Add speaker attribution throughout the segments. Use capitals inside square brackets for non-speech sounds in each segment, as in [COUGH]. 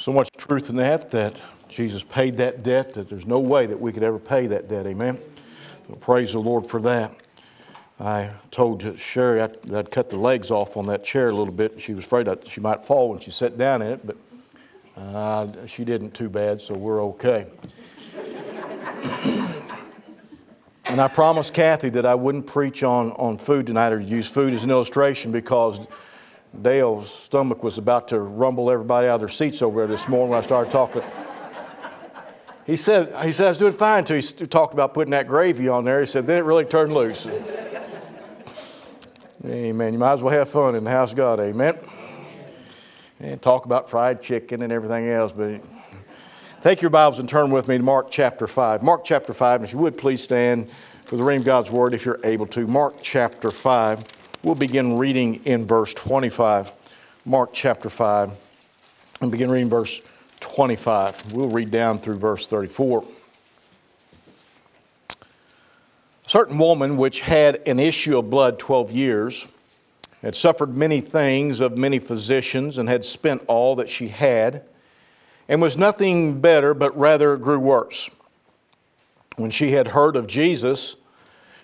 Speaker 1: So much truth in that that Jesus paid that debt that there's no way that we could ever pay that debt. Amen. So praise the Lord for that. I told Sherry I'd, I'd, cut the legs off on that chair a little bit. And she was afraid that she might fall when she sat down in it, but uh, she didn't too bad, so we're okay. [COUGHS] and I promised Kathy that I wouldn't preach on, on food tonight or use food as an illustration because Dale's stomach was about to rumble everybody out of their seats over there this morning when I started talking. He said, he said I was doing fine until he talked about putting that gravy on there. He said, then it really turned loose. Amen. You might as well have fun in the house of God. Amen. And talk about fried chicken and everything else. But take your Bibles and turn with me to Mark chapter 5. Mark chapter 5, if you would please stand for the reading of God's word if you're able to. Mark chapter 5. We'll begin reading in verse 25. Mark chapter 5 and begin reading verse 25. We'll read down through verse 34. A certain woman which had an issue of blood 12 years had suffered many things of many physicians and had spent all that she had and was nothing better but rather grew worse when she had heard of jesus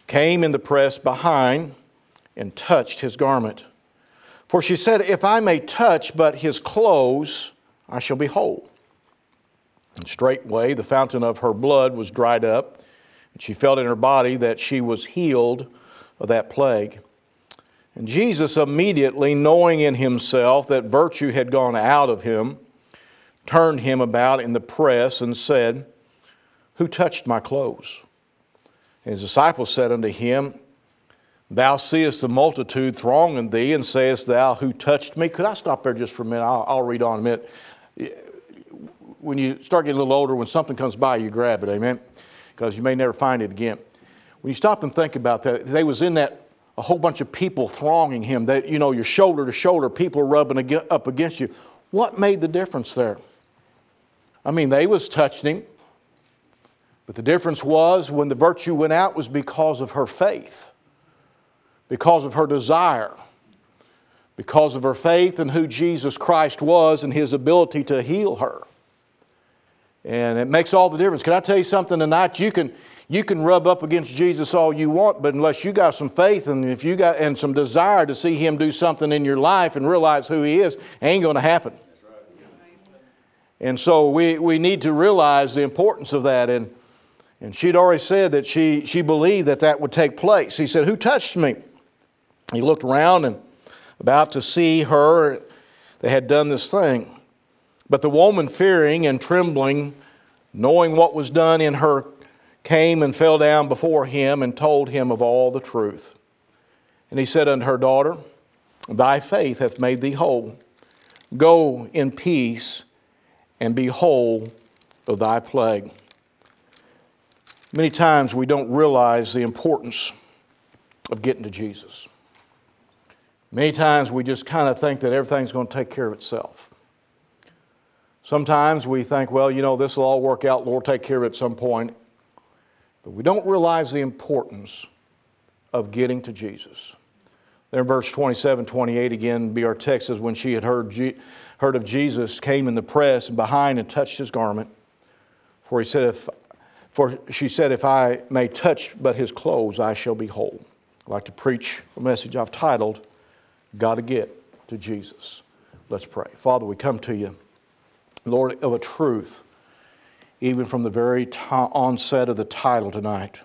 Speaker 1: came in the press behind and touched his garment for she said if i may touch but his clothes i shall be whole and straightway the fountain of her blood was dried up and she felt in her body that she was healed of that plague. And Jesus, immediately knowing in himself that virtue had gone out of him, turned him about in the press and said, Who touched my clothes? And his disciples said unto him, Thou seest the multitude thronging thee, and sayest thou, Who touched me? Could I stop there just for a minute? I'll, I'll read on a minute. When you start getting a little older, when something comes by, you grab it, amen? because you may never find it again. When you stop and think about that, they was in that a whole bunch of people thronging him. That you know, your shoulder to shoulder, people rubbing up against you. What made the difference there? I mean, they was touching him, but the difference was when the virtue went out was because of her faith, because of her desire, because of her faith in who Jesus Christ was and his ability to heal her. And it makes all the difference. Can I tell you something tonight? You can, you can rub up against Jesus all you want, but unless you got some faith and if you got and some desire to see him do something in your life and realize who he is, ain't going to happen. And so we, we need to realize the importance of that. And, and she'd already said that she, she believed that that would take place. He said, Who touched me? He looked around and about to see her, they had done this thing. But the woman, fearing and trembling, knowing what was done in her, came and fell down before him and told him of all the truth. And he said unto her, Daughter, thy faith hath made thee whole. Go in peace and be whole of thy plague. Many times we don't realize the importance of getting to Jesus. Many times we just kind of think that everything's going to take care of itself. Sometimes we think, well, you know, this will all work out, Lord, take care of it at some point. But we don't realize the importance of getting to Jesus. There in verse 27, 28 again, be our text says, when she had heard, heard of Jesus, came in the press and behind and touched his garment. For he said, if, for she said, if I may touch but his clothes, I shall be whole. I'd like to preach a message I've titled, Gotta Get to Jesus. Let's pray. Father, we come to you. Lord, of a truth, even from the very t- onset of the title tonight.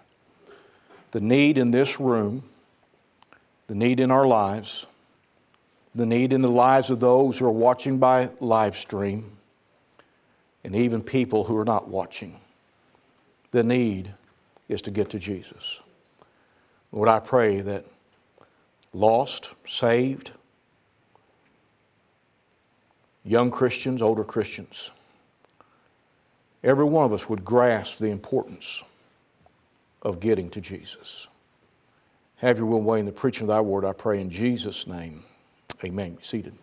Speaker 1: The need in this room, the need in our lives, the need in the lives of those who are watching by live stream, and even people who are not watching. The need is to get to Jesus. Lord, I pray that lost, saved, young Christians, older Christians, every one of us would grasp the importance of getting to Jesus. Have your will way in the preaching of thy word, I pray in Jesus' name. Amen. Be seated.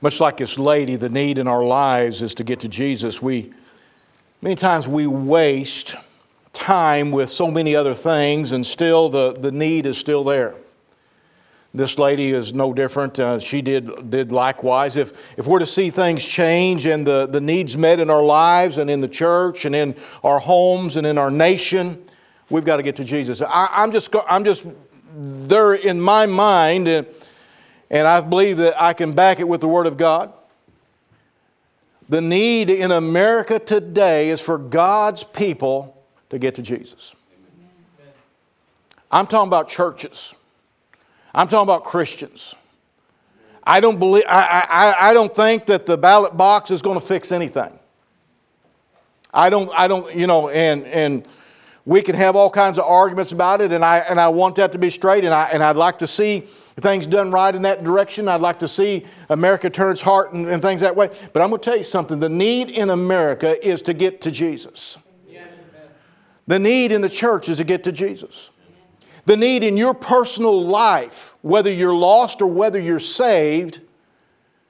Speaker 1: Much like this lady, the need in our lives is to get to Jesus. We many times we waste time with so many other things and still the, the need is still there. This lady is no different. Uh, she did, did likewise. If, if we're to see things change and the, the needs met in our lives and in the church and in our homes and in our nation, we've got to get to Jesus. I, I'm, just, I'm just there in my mind, and, and I believe that I can back it with the Word of God. The need in America today is for God's people to get to Jesus. I'm talking about churches. I'm talking about Christians. I don't believe I, I, I don't think that the ballot box is going to fix anything. I don't I don't you know and and we can have all kinds of arguments about it and I and I want that to be straight and I and I'd like to see things done right in that direction. I'd like to see America turn its heart and, and things that way. But I'm going to tell you something. The need in America is to get to Jesus. The need in the church is to get to Jesus. The need in your personal life, whether you're lost or whether you're saved,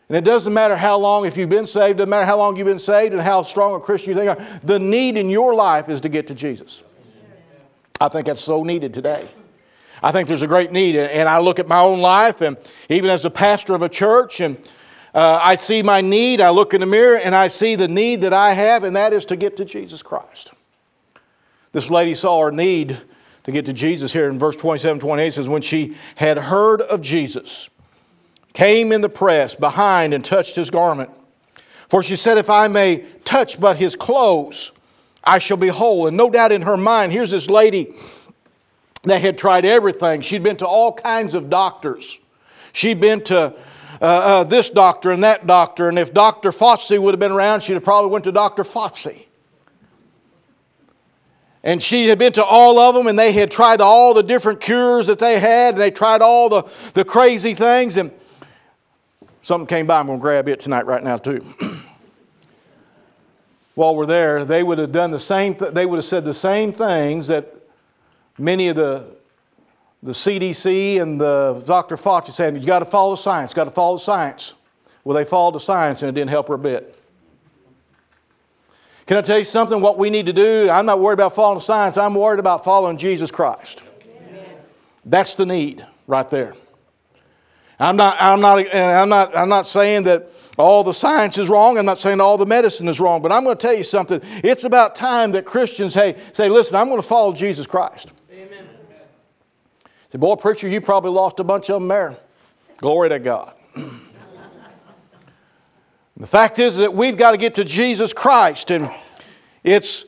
Speaker 1: and it doesn't matter how long, if you've been saved, doesn't matter how long you've been saved and how strong a Christian you think are, the need in your life is to get to Jesus. I think that's so needed today. I think there's a great need. And I look at my own life, and even as a pastor of a church, and uh, I see my need. I look in the mirror and I see the need that I have, and that is to get to Jesus Christ. This lady saw her need to get to Jesus here in verse 27 28 says, When she had heard of Jesus, came in the press behind and touched his garment. For she said, If I may touch but his clothes, I shall be whole. And no doubt in her mind, here's this lady that had tried everything. She'd been to all kinds of doctors. She'd been to uh, uh, this doctor and that doctor, and if Dr. Fauci would have been around, she'd have probably went to Dr. Fauci. And she had been to all of them, and they had tried all the different cures that they had, and they tried all the, the crazy things, and something came by. I'm going to grab it tonight, right now, too. [CLEARS THROAT] While we're there, they would have done the same. Th- they would have said the same things that many of the the CDC and the Dr. Fauci saying you got to follow science, got to follow science. Well, they followed the science, and it didn't help her a bit. Can I tell you something? What we need to do, I'm not worried about following science, I'm worried about following Jesus Christ. Amen. That's the need right there. I'm not, I'm, not, uh, I'm, not, I'm not saying that all the science is wrong. I'm not saying all the medicine is wrong. But I'm going to tell you something. It's about time that Christians hey, say, listen, I'm going to follow Jesus Christ. Amen. Say, boy, preacher, you probably lost a bunch of them there. Glory to God. [CLEARS THROAT] The fact is that we've got to get to Jesus Christ, and it's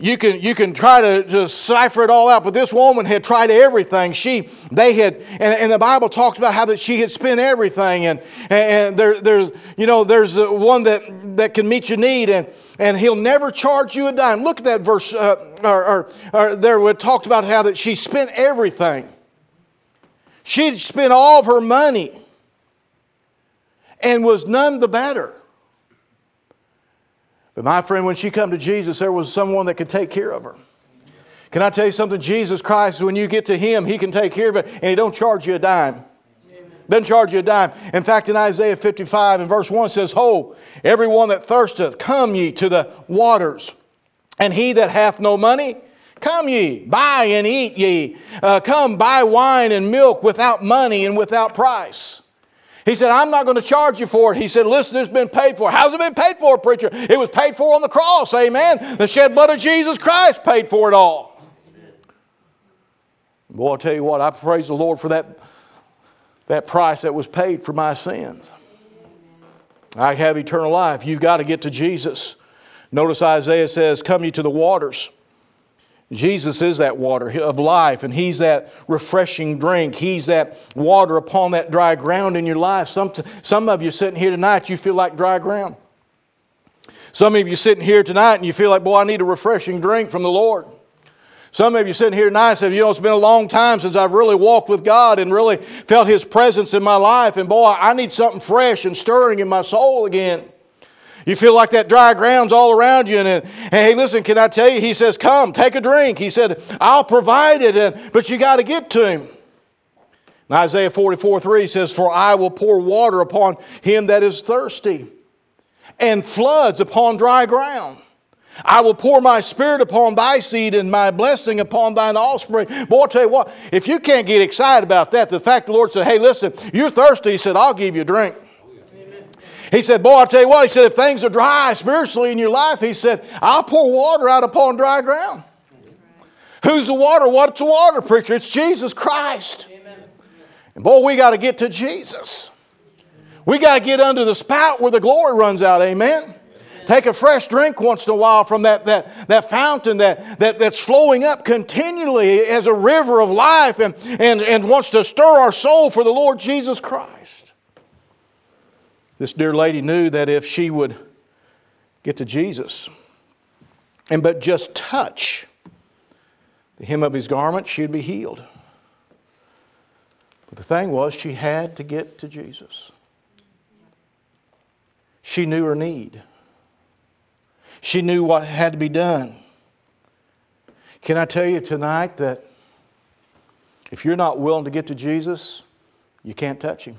Speaker 1: you can you can try to, to cipher it all out, but this woman had tried everything. She they had, and, and the Bible talks about how that she had spent everything, and and there there's you know there's one that that can meet your need, and and he'll never charge you a dime. Look at that verse, uh, or, or, or there we talked about how that she spent everything. She'd spent all of her money and was none the better. But my friend, when she come to Jesus, there was someone that could take care of her. Can I tell you something? Jesus Christ, when you get to Him, He can take care of it, and He don't charge you a dime. Doesn't charge you a dime. In fact, in Isaiah 55 and verse 1 says, Ho, everyone that thirsteth, come ye to the waters. And he that hath no money, come ye, buy and eat ye. Uh, come, buy wine and milk without money and without price. He said, I'm not going to charge you for it. He said, Listen, it's been paid for. How's it been paid for, preacher? It was paid for on the cross, amen. The shed blood of Jesus Christ paid for it all. Boy, I'll tell you what, I praise the Lord for that, that price that was paid for my sins. I have eternal life. You've got to get to Jesus. Notice Isaiah says, Come ye to the waters. Jesus is that water of life, and He's that refreshing drink. He's that water upon that dry ground in your life. Some, some of you sitting here tonight, you feel like dry ground. Some of you sitting here tonight and you feel like, boy, I need a refreshing drink from the Lord. Some of you sitting here tonight said, you know, it's been a long time since I've really walked with God and really felt His presence in my life, and boy, I need something fresh and stirring in my soul again. You feel like that dry ground's all around you. And, and, hey, listen, can I tell you? He says, Come, take a drink. He said, I'll provide it, and, but you got to get to him. And Isaiah 44 3 says, For I will pour water upon him that is thirsty, and floods upon dry ground. I will pour my spirit upon thy seed and my blessing upon thine offspring. Boy, I'll tell you what, if you can't get excited about that, the fact the Lord said, hey, listen, you're thirsty, He said, I'll give you a drink. He said, Boy, I'll tell you what, he said, if things are dry spiritually in your life, he said, I'll pour water out upon dry ground. Who's the water? What's the water, preacher? It's Jesus Christ. And boy, we got to get to Jesus. We got to get under the spout where the glory runs out. Amen. Take a fresh drink once in a while from that, that, that fountain that, that, that's flowing up continually as a river of life and, and, and wants to stir our soul for the Lord Jesus Christ. This dear lady knew that if she would get to Jesus and but just touch the hem of his garment, she'd be healed. But the thing was, she had to get to Jesus. She knew her need. She knew what had to be done. Can I tell you tonight that if you're not willing to get to Jesus, you can't touch Him?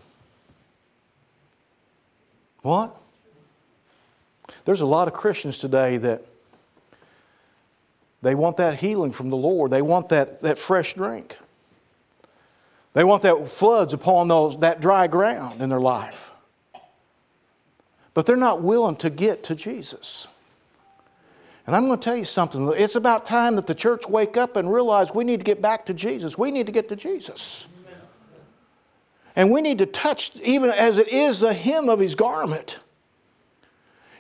Speaker 1: What? There's a lot of Christians today that they want that healing from the Lord. They want that, that fresh drink. They want that floods upon those, that dry ground in their life. But they're not willing to get to Jesus. And I'm going to tell you something. It's about time that the church wake up and realize we need to get back to Jesus. We need to get to Jesus. And we need to touch, even as it is the hem of his garment.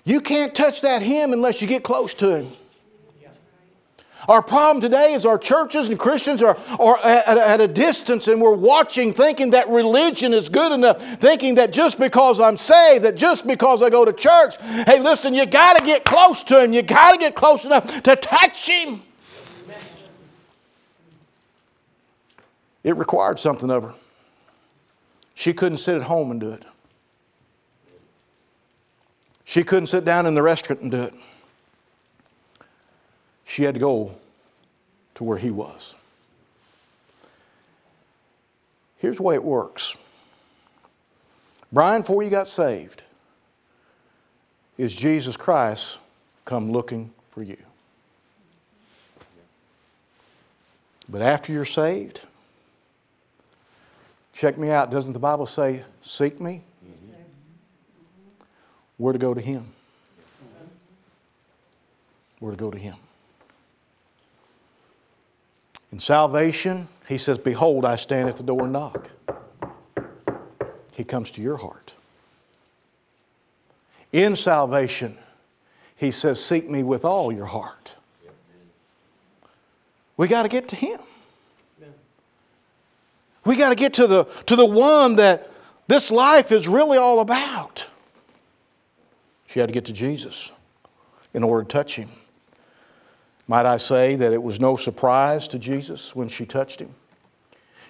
Speaker 1: You can't touch that hem unless you get close to him. Our problem today is our churches and Christians are, are at, at, a distance and we're watching thinking that religion is good enough, thinking that just because I'm saved, that just because I go to church, hey, listen, you got to get close to Him. You got to get close enough to touch Him. It required something of her. She couldn't sit at home and do it. She couldn't sit down in the restaurant and do it. She had to go to where he was. Here's the way it works Brian, before you got saved, is Jesus Christ come looking for you. But after you're saved, check me out. Doesn't the Bible say, Seek me? Where to go to Him? Where to go to Him? In salvation, he says, Behold, I stand at the door and knock. He comes to your heart. In salvation, he says, Seek me with all your heart. We got to get to him. We got to get to the, to the one that this life is really all about. She had to get to Jesus in order to touch him. Might I say that it was no surprise to Jesus when she touched him?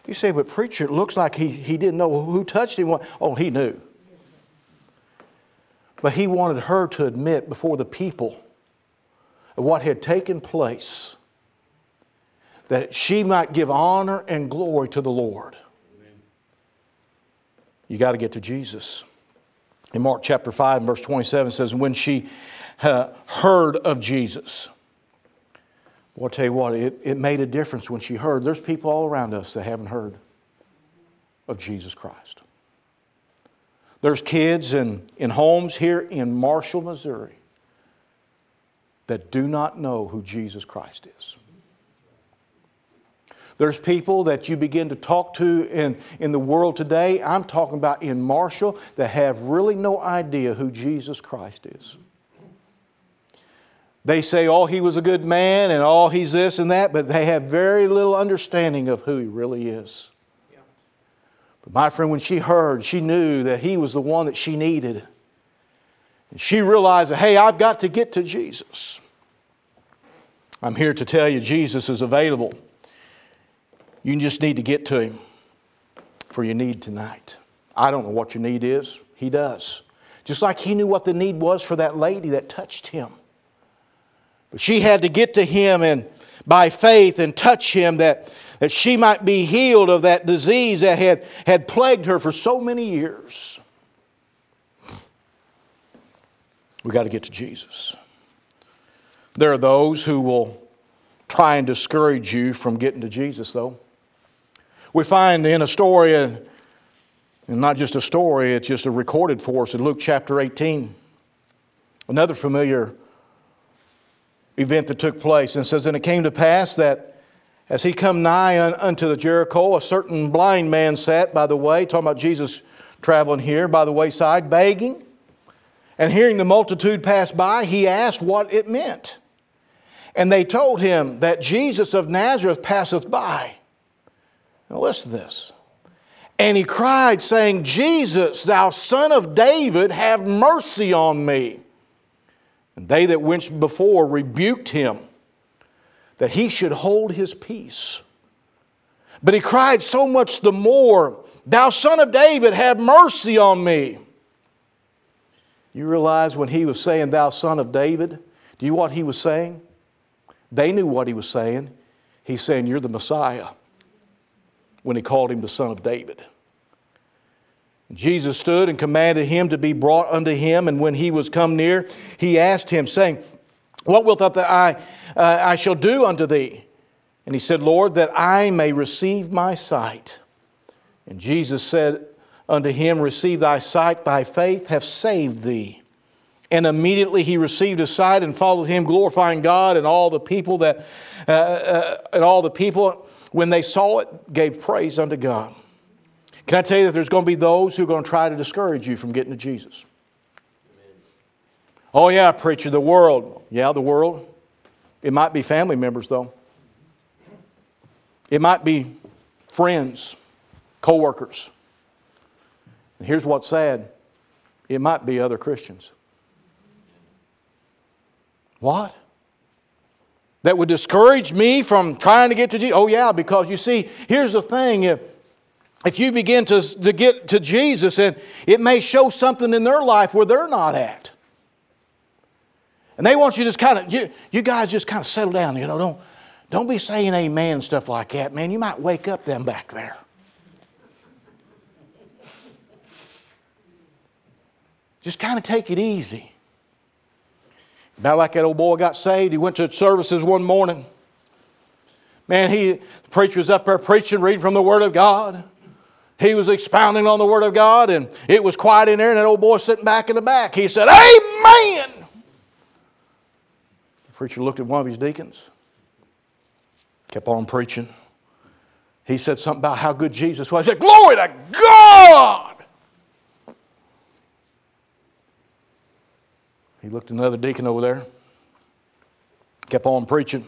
Speaker 1: You say, but preacher, it looks like he, he didn't know who touched him. Oh, he knew. But he wanted her to admit before the people what had taken place that she might give honor and glory to the Lord. You got to get to Jesus. In Mark chapter 5, verse 27 says, When she uh, heard of Jesus, well, I'll tell you what, it, it made a difference when she heard. There's people all around us that haven't heard of Jesus Christ. There's kids in, in homes here in Marshall, Missouri that do not know who Jesus Christ is. There's people that you begin to talk to in, in the world today, I'm talking about in Marshall, that have really no idea who Jesus Christ is. They say, oh, he was a good man and oh, he's this and that, but they have very little understanding of who he really is. But my friend, when she heard, she knew that he was the one that she needed. And she realized hey, I've got to get to Jesus. I'm here to tell you, Jesus is available. You just need to get to him for your need tonight. I don't know what your need is, he does. Just like he knew what the need was for that lady that touched him. But she had to get to him and by faith and touch him that, that she might be healed of that disease that had, had plagued her for so many years. We got to get to Jesus. There are those who will try and discourage you from getting to Jesus, though. We find in a story, and not just a story, it's just a recorded for us in Luke chapter 18. Another familiar event that took place. And says, And it came to pass that as he come nigh unto the Jericho, a certain blind man sat by the way, talking about Jesus traveling here by the wayside, begging. And hearing the multitude pass by, he asked what it meant. And they told him that Jesus of Nazareth passeth by. Now listen to this. And he cried, saying, Jesus, thou son of David, have mercy on me. And they that went before rebuked him that he should hold his peace. But he cried so much the more, Thou son of David, have mercy on me. You realize when he was saying, Thou son of David, do you know what he was saying? They knew what he was saying. He's saying, You're the Messiah when he called him the son of David. Jesus stood and commanded him to be brought unto him, and when he was come near, he asked him, saying, What wilt thou that I, uh, I shall do unto thee? And he said, Lord, that I may receive my sight. And Jesus said unto him, Receive thy sight, thy faith hath saved thee. And immediately he received his sight and followed him, glorifying God, and all the people that, uh, uh, and all the people when they saw it, gave praise unto God. Can I tell you that there's going to be those who are going to try to discourage you from getting to Jesus? Oh, yeah, preacher, the world. Yeah, the world. It might be family members, though. It might be friends, co workers. And here's what's sad it might be other Christians. What? That would discourage me from trying to get to Jesus? Oh, yeah, because you see, here's the thing. If, if you begin to, to get to Jesus, and it may show something in their life where they're not at. And they want you to just kind of, you, you guys just kind of settle down, you know, don't, don't be saying amen and stuff like that, man. You might wake up them back there. Just kind of take it easy. About like that old boy got saved. He went to services one morning. Man, he, the preacher was up there preaching, reading from the Word of God. He was expounding on the Word of God, and it was quiet in there, and that old boy sitting back in the back. He said, Amen! The preacher looked at one of his deacons, kept on preaching. He said something about how good Jesus was. He said, Glory to God! He looked at another deacon over there, kept on preaching.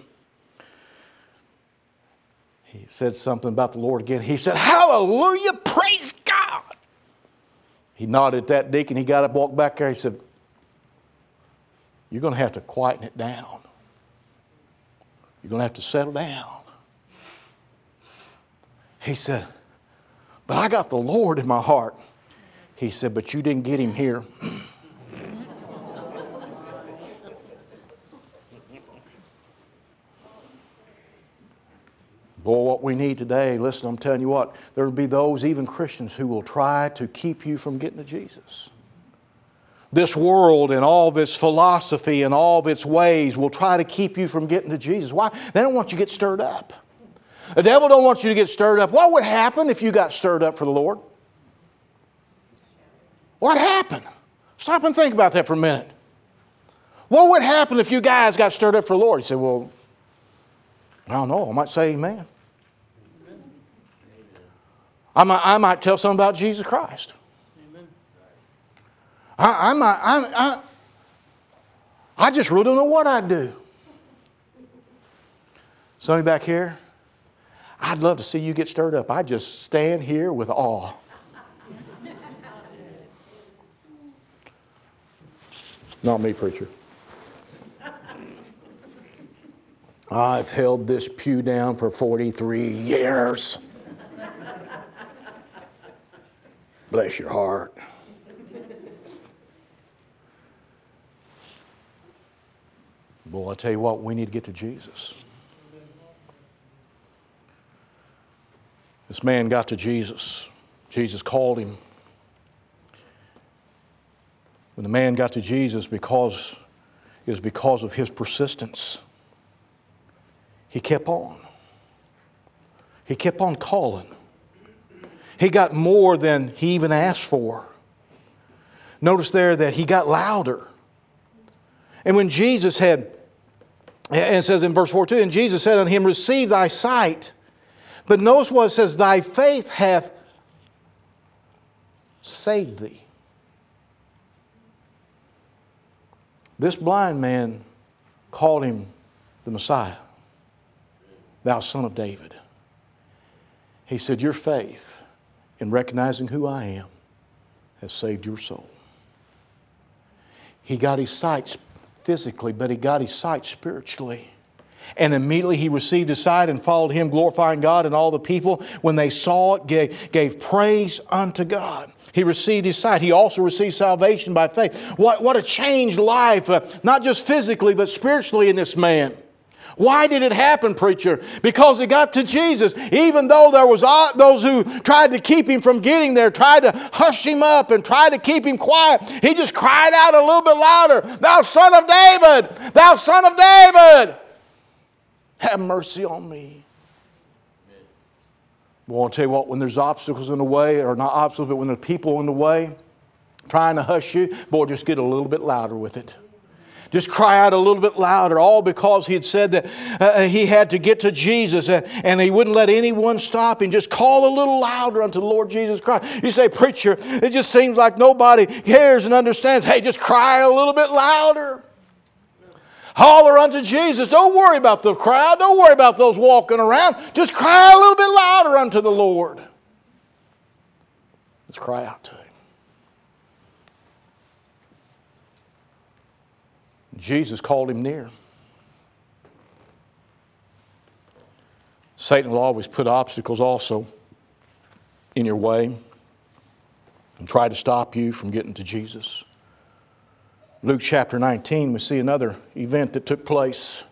Speaker 1: He said something about the Lord again. He said, Hallelujah, praise God. He nodded at that deacon. He got up, walked back there. He said, You're going to have to quieten it down. You're going to have to settle down. He said, But I got the Lord in my heart. He said, But you didn't get him here. [CLEARS THROAT] Boy, what we need today, listen, I'm telling you what, there will be those, even Christians, who will try to keep you from getting to Jesus. This world and all of its philosophy and all of its ways will try to keep you from getting to Jesus. Why? They don't want you to get stirred up. The devil don't want you to get stirred up. What would happen if you got stirred up for the Lord? What happened? Stop and think about that for a minute. What would happen if you guys got stirred up for the Lord? You say, well, I don't know. I might say amen. I might, I might tell someone about Jesus Christ. I, I might, I, I, I just really don't know what I'd do. Somebody back here, I'd love to see you get stirred up. I just stand here with awe. Not me, preacher. I've held this pew down for 43 years. Bless your heart. Boy, I tell you what, we need to get to Jesus. This man got to Jesus. Jesus called him. When the man got to Jesus, because is because of his persistence. He kept on. He kept on calling. He got more than he even asked for. Notice there that he got louder. And when Jesus had, and it says in verse 42, and Jesus said unto him, Receive thy sight. But notice what it says, Thy faith hath saved thee. This blind man called him the Messiah, thou son of David. He said, Your faith in recognizing who I am has saved your soul. He got his sight physically, but he got his sight spiritually. And immediately he received his sight and followed him, glorifying God, and all the people, when they saw it, gave, gave praise unto God. He received his sight. He also received salvation by faith. What, what a changed life, uh, not just physically, but spiritually in this man. Why did it happen, preacher? Because he got to Jesus. Even though there was those who tried to keep him from getting there, tried to hush him up and tried to keep him quiet, he just cried out a little bit louder, Thou son of David! Thou son of David! Have mercy on me. Well, I'll tell you what, when there's obstacles in the way, or not obstacles, but when there's people in the way trying to hush you, boy, just get a little bit louder with it. Just cry out a little bit louder, all because he had said that uh, he had to get to Jesus and, and he wouldn't let anyone stop him. Just call a little louder unto the Lord Jesus Christ. You say, Preacher, it just seems like nobody hears and understands. Hey, just cry a little bit louder. Holler unto Jesus. Don't worry about the crowd. Don't worry about those walking around. Just cry a little bit louder unto the Lord. Let's cry out to Him. Jesus called him near. Satan will always put obstacles also in your way and try to stop you from getting to Jesus. Luke chapter 19, we see another event that took place.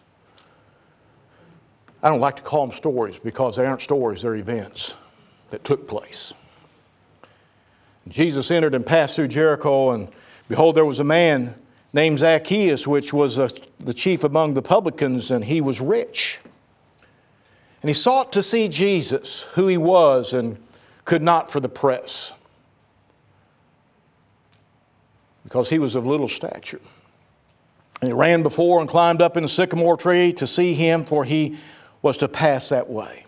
Speaker 1: I don't like to call them stories because they aren't stories, they're events that took place. Jesus entered and passed through Jericho, and behold, there was a man named Zacchaeus, which was a, the chief among the publicans, and he was rich. And he sought to see Jesus, who he was, and could not for the press because he was of little stature. And he ran before and climbed up in a sycamore tree to see him, for he was to pass that way.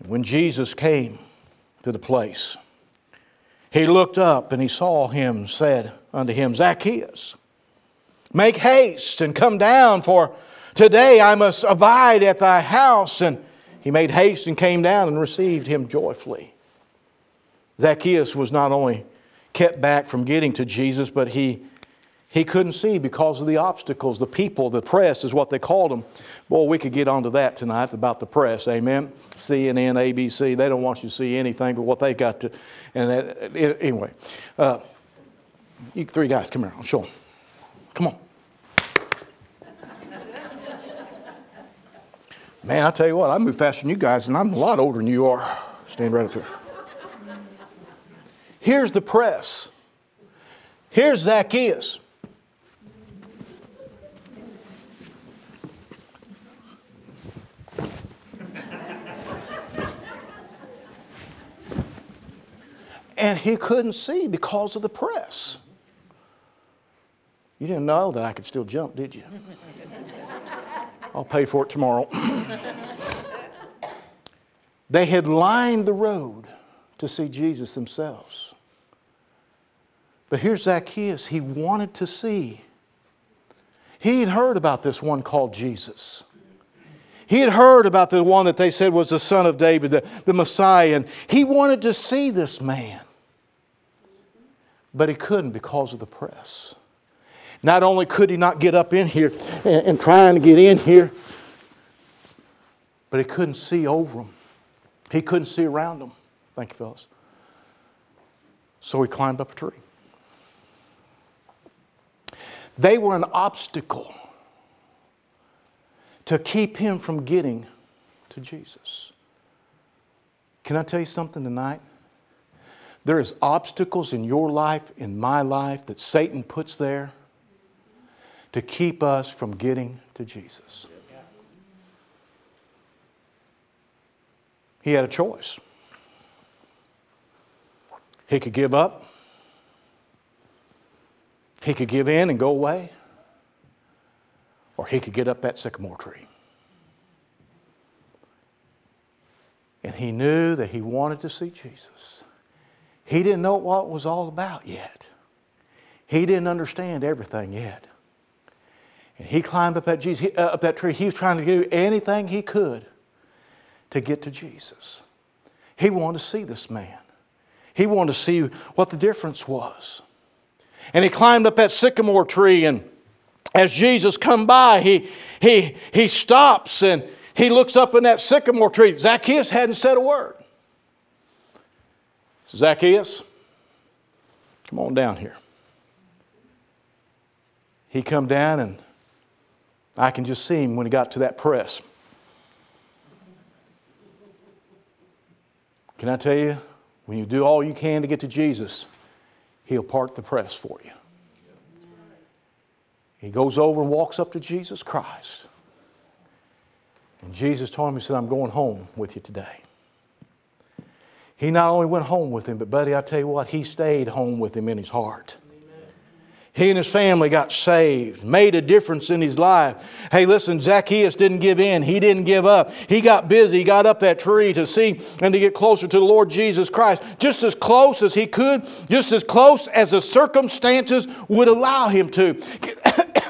Speaker 1: And when Jesus came to the place, he looked up and he saw him, and said unto him, Zacchaeus, make haste and come down, for today I must abide at thy house. And he made haste and came down and received him joyfully. Zacchaeus was not only kept back from getting to Jesus, but he, he couldn't see because of the obstacles. The people, the press is what they called them. Boy, we could get onto that tonight about the press, amen? CNN, ABC, they don't want you to see anything but what they got to. And that, anyway, uh, you three guys, come here, I'll show them. Come on. Man, I tell you what, I move faster than you guys, and I'm a lot older than you are. Stand right up here. Here's the press. Here's Zacchaeus. and he couldn't see because of the press. You didn't know that I could still jump, did you? [LAUGHS] I'll pay for it tomorrow. [COUGHS] they had lined the road to see Jesus themselves. But here's Zacchaeus. He wanted to see. He had heard about this one called Jesus. He had heard about the one that they said was the son of David, the, the Messiah, and he wanted to see this man. But he couldn't because of the press. Not only could he not get up in here and, and trying to get in here, but he couldn't see over them. He couldn't see around them. Thank you, fellas. So he climbed up a tree. They were an obstacle to keep him from getting to Jesus. Can I tell you something tonight? There is obstacles in your life, in my life, that Satan puts there to keep us from getting to Jesus. He had a choice. He could give up, he could give in and go away, or he could get up that sycamore tree. And he knew that he wanted to see Jesus. He didn't know what it was all about yet. He didn't understand everything yet. And he climbed up that, Jesus, uh, up that tree. He was trying to do anything he could to get to Jesus. He wanted to see this man. He wanted to see what the difference was. And he climbed up that sycamore tree, and as Jesus come by, he, he, he stops and he looks up in that sycamore tree. Zacchaeus hadn't said a word. Zacchaeus, come on down here. He come down and I can just see him when he got to that press. Can I tell you, when you do all you can to get to Jesus, He'll part the press for you. He goes over and walks up to Jesus Christ. And Jesus told him, He said, I'm going home with you today. He not only went home with him, but, buddy, I tell you what, he stayed home with him in his heart. He and his family got saved, made a difference in his life. Hey, listen, Zacchaeus didn't give in. He didn't give up. He got busy, got up that tree to see and to get closer to the Lord Jesus Christ, just as close as he could, just as close as the circumstances would allow him to.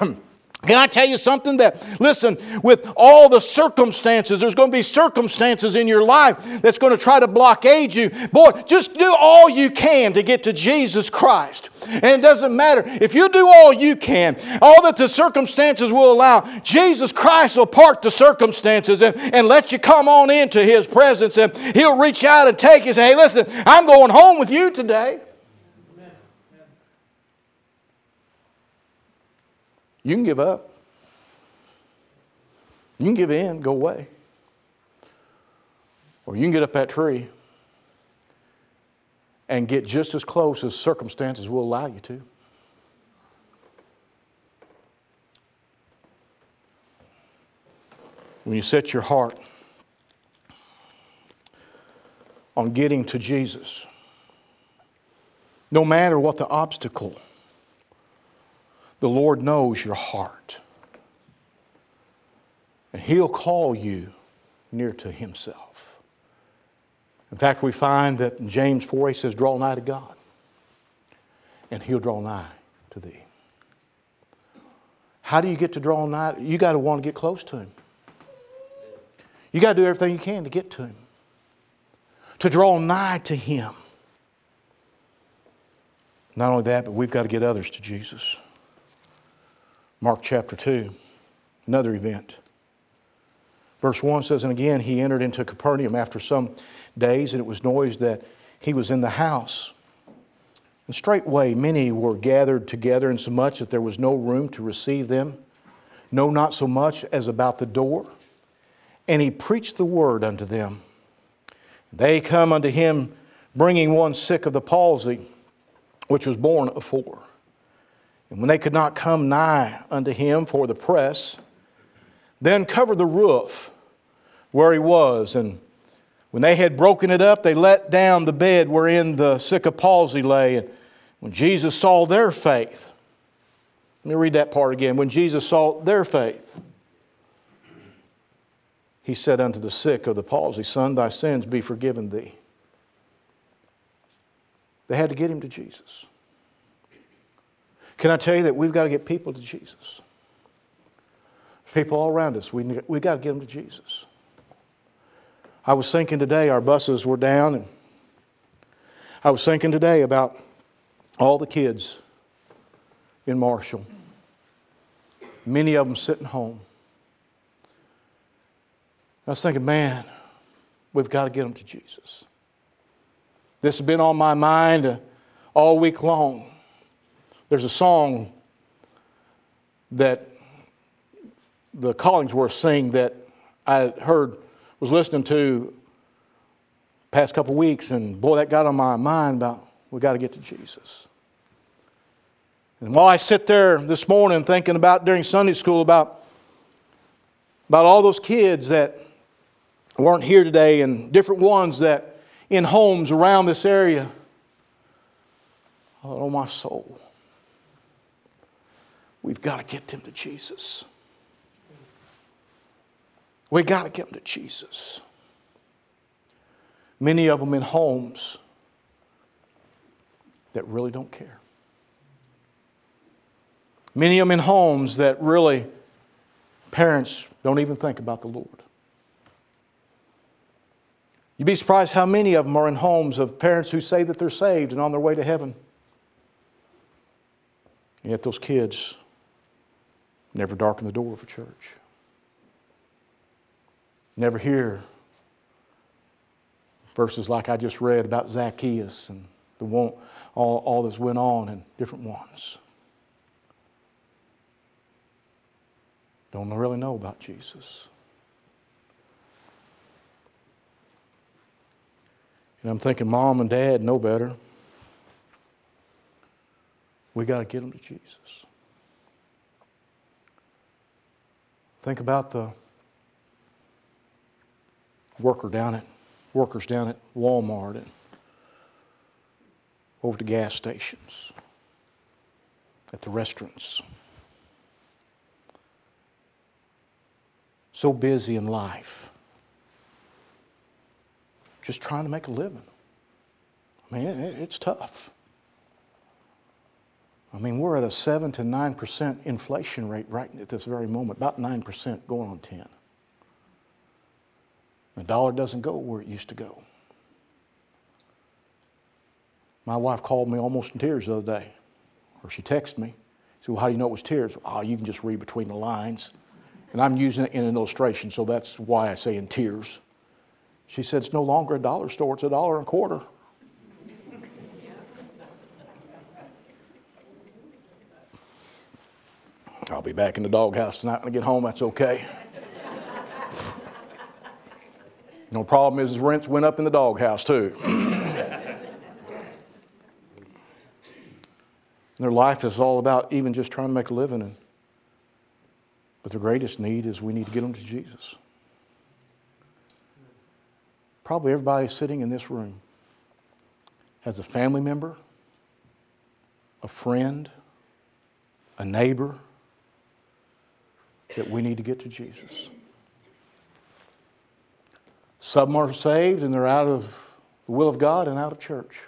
Speaker 1: [COUGHS] [COUGHS] Can I tell you something that, listen, with all the circumstances, there's going to be circumstances in your life that's going to try to blockade you. Boy, just do all you can to get to Jesus Christ. And it doesn't matter. If you do all you can, all that the circumstances will allow, Jesus Christ will part the circumstances and, and let you come on into His presence. And He'll reach out and take you and say, hey, listen, I'm going home with you today. You can give up. You can give in, go away. Or you can get up that tree and get just as close as circumstances will allow you to. When you set your heart on getting to Jesus, no matter what the obstacle, the Lord knows your heart. And He'll call you near to Himself. In fact, we find that in James 4 he says, Draw nigh to God, and He'll draw nigh to thee. How do you get to draw nigh? You got to want to get close to Him. You got to do everything you can to get to Him, to draw nigh to Him. Not only that, but we've got to get others to Jesus. Mark chapter 2, another event. Verse 1 says, And again he entered into Capernaum after some days, and it was noised that he was in the house. And straightway many were gathered together, insomuch that there was no room to receive them, no, not so much as about the door. And he preached the word unto them. They come unto him, bringing one sick of the palsy, which was born afore. And when they could not come nigh unto him for the press, then covered the roof where he was. And when they had broken it up, they let down the bed wherein the sick of palsy lay. And when Jesus saw their faith, let me read that part again. When Jesus saw their faith, he said unto the sick of the palsy, Son, thy sins be forgiven thee. They had to get him to Jesus. Can I tell you that we've got to get people to Jesus? People all around us, we, we got to get them to Jesus. I was thinking today, our buses were down, and I was thinking today about all the kids in Marshall, many of them sitting home. I was thinking, man, we've got to get them to Jesus. This has been on my mind uh, all week long. There's a song that the Collingsworth sing that I heard, was listening to past couple weeks, and boy, that got on my mind about we got to get to Jesus. And while I sit there this morning thinking about during Sunday school about, about all those kids that weren't here today and different ones that in homes around this area, oh my soul, we've got to get them to Jesus. We got to get them to Jesus. Many of them in homes that really don't care. Many of them in homes that really, parents don't even think about the Lord. You'd be surprised how many of them are in homes of parents who say that they're saved and on their way to heaven. And yet those kids never darken the door of a church. Never hear verses like I just read about Zacchaeus and the one, all, all this went on and different ones. Don't really know about Jesus. And I'm thinking, mom and dad know better. We got to get them to Jesus. Think about the worker down at workers down at Walmart and over to gas stations, at the restaurants. So busy in life, just trying to make a living. I mean, it's tough. I mean, we're at a 7 to 9% inflation rate right at this very moment, about 9% going on 10. The dollar doesn't go where it used to go. My wife called me almost in tears the other day, or she texted me. She said, Well, how do you know it was tears? Oh, you can just read between the lines. And I'm using it in an illustration, so that's why I say in tears. She said, It's no longer a dollar store, it's a dollar and a quarter. Be back in the doghouse tonight when I get home, that's okay. [LAUGHS] No problem is rents went up in the doghouse too. [CLEARS THROAT] their life is all about even just trying to make a living. And, but their greatest need is we need to get them to Jesus. Probably everybody sitting in this room has a family member, a friend, a neighbor that we need to get to Jesus. Some are saved and they're out of the will of God and out of church.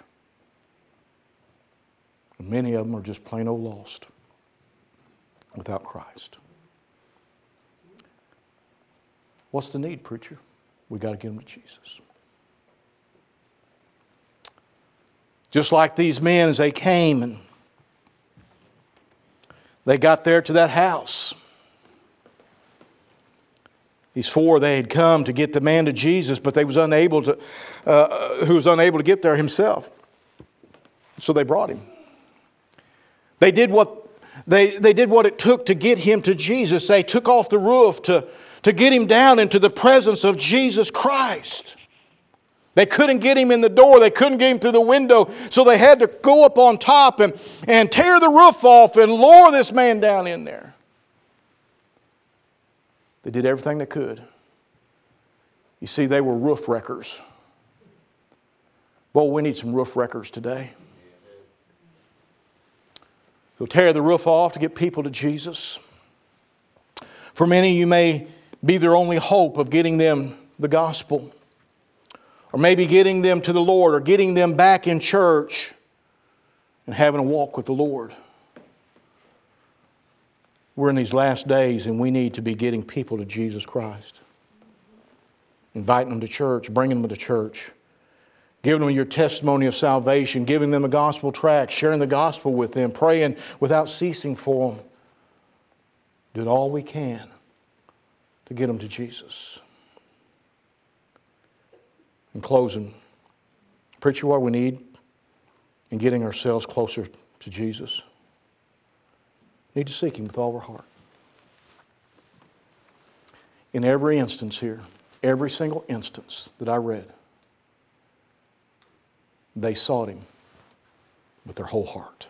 Speaker 1: Many of them are just plain old lost without Christ. What's the need, preacher? We got to get them to Jesus. Just like these men as they came and they got there to that house. These four, they had come to get the man to Jesus, but they was unable to, uh, who was unable to get there himself. So they brought him. They did what they, they did what it took to get him to Jesus. They took off the roof to, to get him down into the presence of Jesus Christ. They couldn't get him in the door, they couldn't get him through the window, so they had to go up on top and, and tear the roof off and lower this man down in there. They did everything they could. You see, they were roof wreckers. Boy, we need some roof wreckers today. Who'll tear the roof off to get people to Jesus. For many, you may be their only hope of getting them the gospel, or maybe getting them to the Lord, or getting them back in church and having a walk with the Lord. We're in these last days and we need to be getting people to Jesus Christ. Inviting them to church, bringing them to church, giving them your testimony of salvation, giving them a gospel tract, sharing the gospel with them, praying without ceasing for them. Do all we can to get them to Jesus. In closing, preacher, what we need in getting ourselves closer to Jesus need to seek Him with all our heart. In every instance here, every single instance that I read, they sought Him with their whole heart.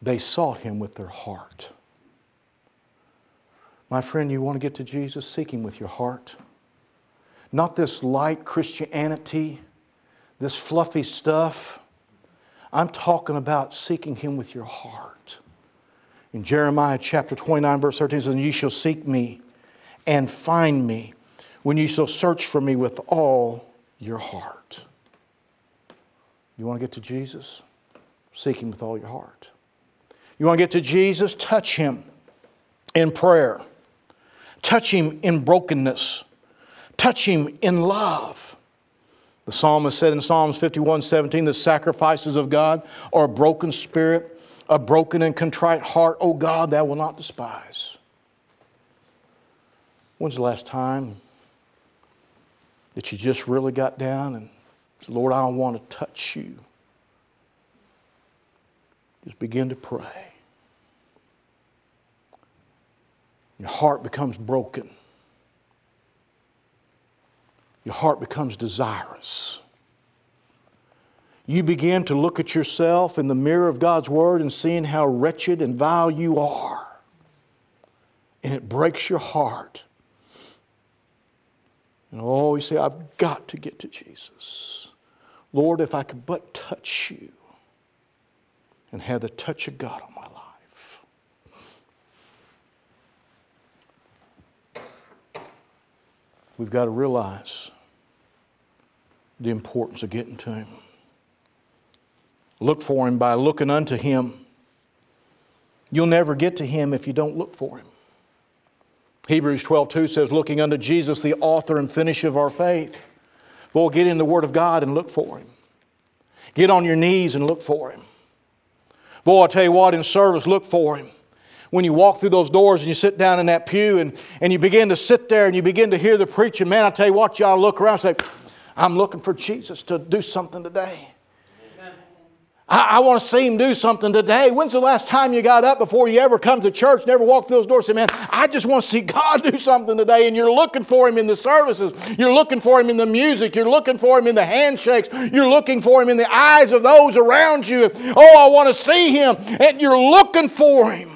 Speaker 1: They sought him with their heart. My friend, you want to get to Jesus? Seek him with your heart. Not this light Christianity, this fluffy stuff. I'm talking about seeking him with your heart. In Jeremiah chapter 29, verse 13, it says, And ye shall seek me and find me when ye shall search for me with all your heart. You want to get to Jesus? Seek him with all your heart. You want to get to Jesus? Touch him in prayer. Touch him in brokenness. Touch him in love. The psalmist said in Psalms 51 17, the sacrifices of God are a broken spirit, a broken and contrite heart, O God, thou will not despise. When's the last time that you just really got down and said, Lord, I don't want to touch you? Just begin to pray. Your heart becomes broken. Your heart becomes desirous. You begin to look at yourself in the mirror of God's Word and seeing how wretched and vile you are. And it breaks your heart. And oh, you say, I've got to get to Jesus. Lord, if I could but touch you and have the touch of God on my life. We've got to realize the importance of getting to Him. Look for Him by looking unto Him. You'll never get to Him if you don't look for Him. Hebrews 12 2 says, Looking unto Jesus, the author and finisher of our faith. Well, get in the Word of God and look for Him. Get on your knees and look for Him. Boy, I tell you what, in service, look for Him when you walk through those doors and you sit down in that pew and, and you begin to sit there and you begin to hear the preaching, man, I tell you what, y'all look around and say, I'm looking for Jesus to do something today. I, I want to see him do something today. When's the last time you got up before you ever come to church, never walked through those doors, say, man, I just want to see God do something today. And you're looking for him in the services. You're looking for him in the music. You're looking for him in the handshakes. You're looking for him in the eyes of those around you. Oh, I want to see him. And you're looking for him.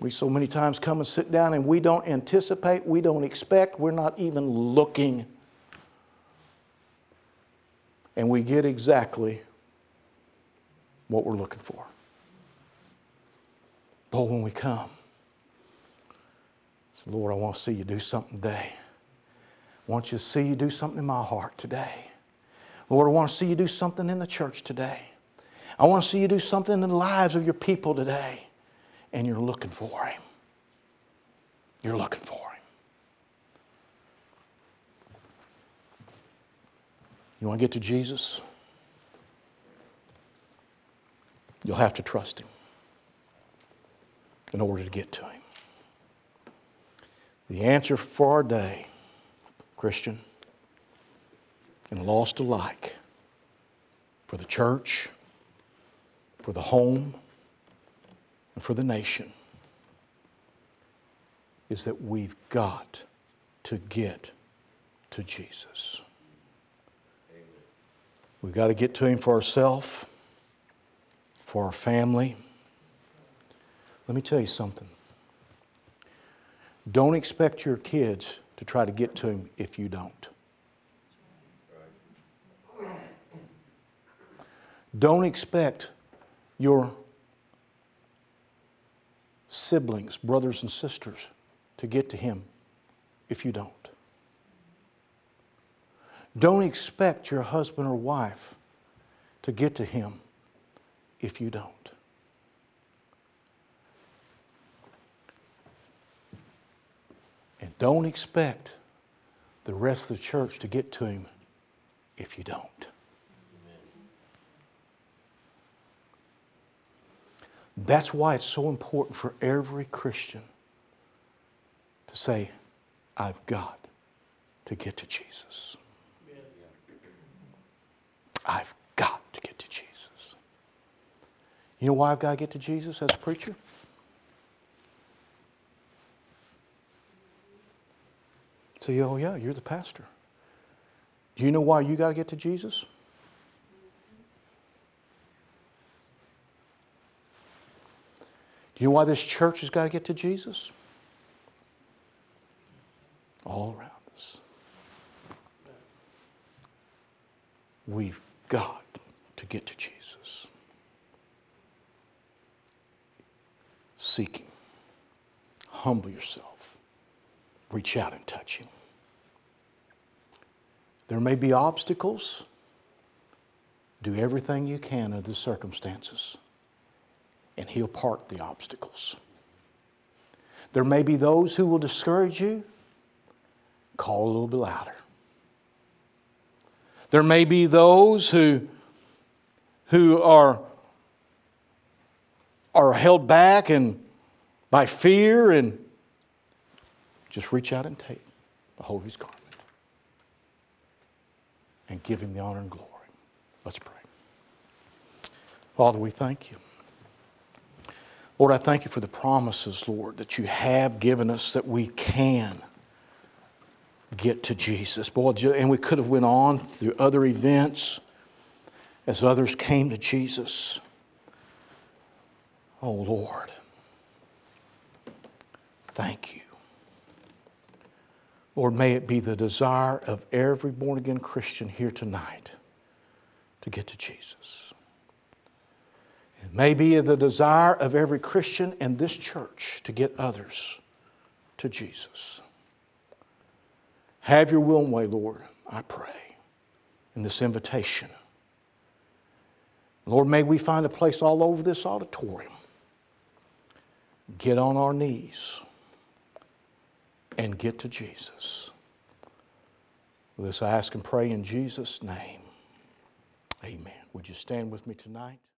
Speaker 1: We so many times come and sit down and we don't anticipate, we don't expect, we're not even looking. And we get exactly what we're looking for. But when we come, say, Lord, I want to see you do something today. I want you to see you do something in my heart today. Lord, I want to see you do something in the church today. I want to see you do something in the lives of your people today and you're looking for Him. You're looking for Him. You want to get to Jesus? You'll have to trust Him in order to get to Him. The answer for our day, Christian and lost alike, for the church, for the home, and for the nation is that we've got to get to Jesus. We've got to get to Him for ourselves, for our family. Let me tell you something. Don't expect your kids to try to get to Him if you don't. Don't expect your siblings, brothers and sisters, to get to Him if you don't. Don't expect your husband or wife to get to Him if you don't. And don't expect the rest of the church to get to Him if you don't. That's why it's so important for every Christian to say, I've got to get to Jesus. I've got to get to Jesus. You know why I've got to get to Jesus as a preacher? Say, oh, yeah, you're the pastor. Do you know why you got to get to Jesus? Do you know why this church has got to get to Jesus? All around us. We've got to get to Jesus. Seek Him. Humble yourself. Reach out and touch Him. There may be obstacles. Do everything you can under the circumstances, and He'll part the obstacles. There may be those who will discourage you. Call a little bit louder. There may be those who, who are, are held back and by fear and just reach out and take the hold of his garment and give him the honor and glory. Let's pray. Father, we thank you. Lord, I thank you for the promises, Lord, that you have given us that we can get to Jesus. Boy, and we could have went on through other events as others came to Jesus. Oh Lord, thank you. Lord, may it be the desire of every born again Christian here tonight to get to Jesus. It may be the desire of every Christian in this church to get others to Jesus. Have your will and way, Lord, I pray, in this invitation. Lord, may we find a place all over this auditorium. Get on our knees and get to Jesus. This I ask and pray in Jesus' name. Amen. Would you stand with me tonight?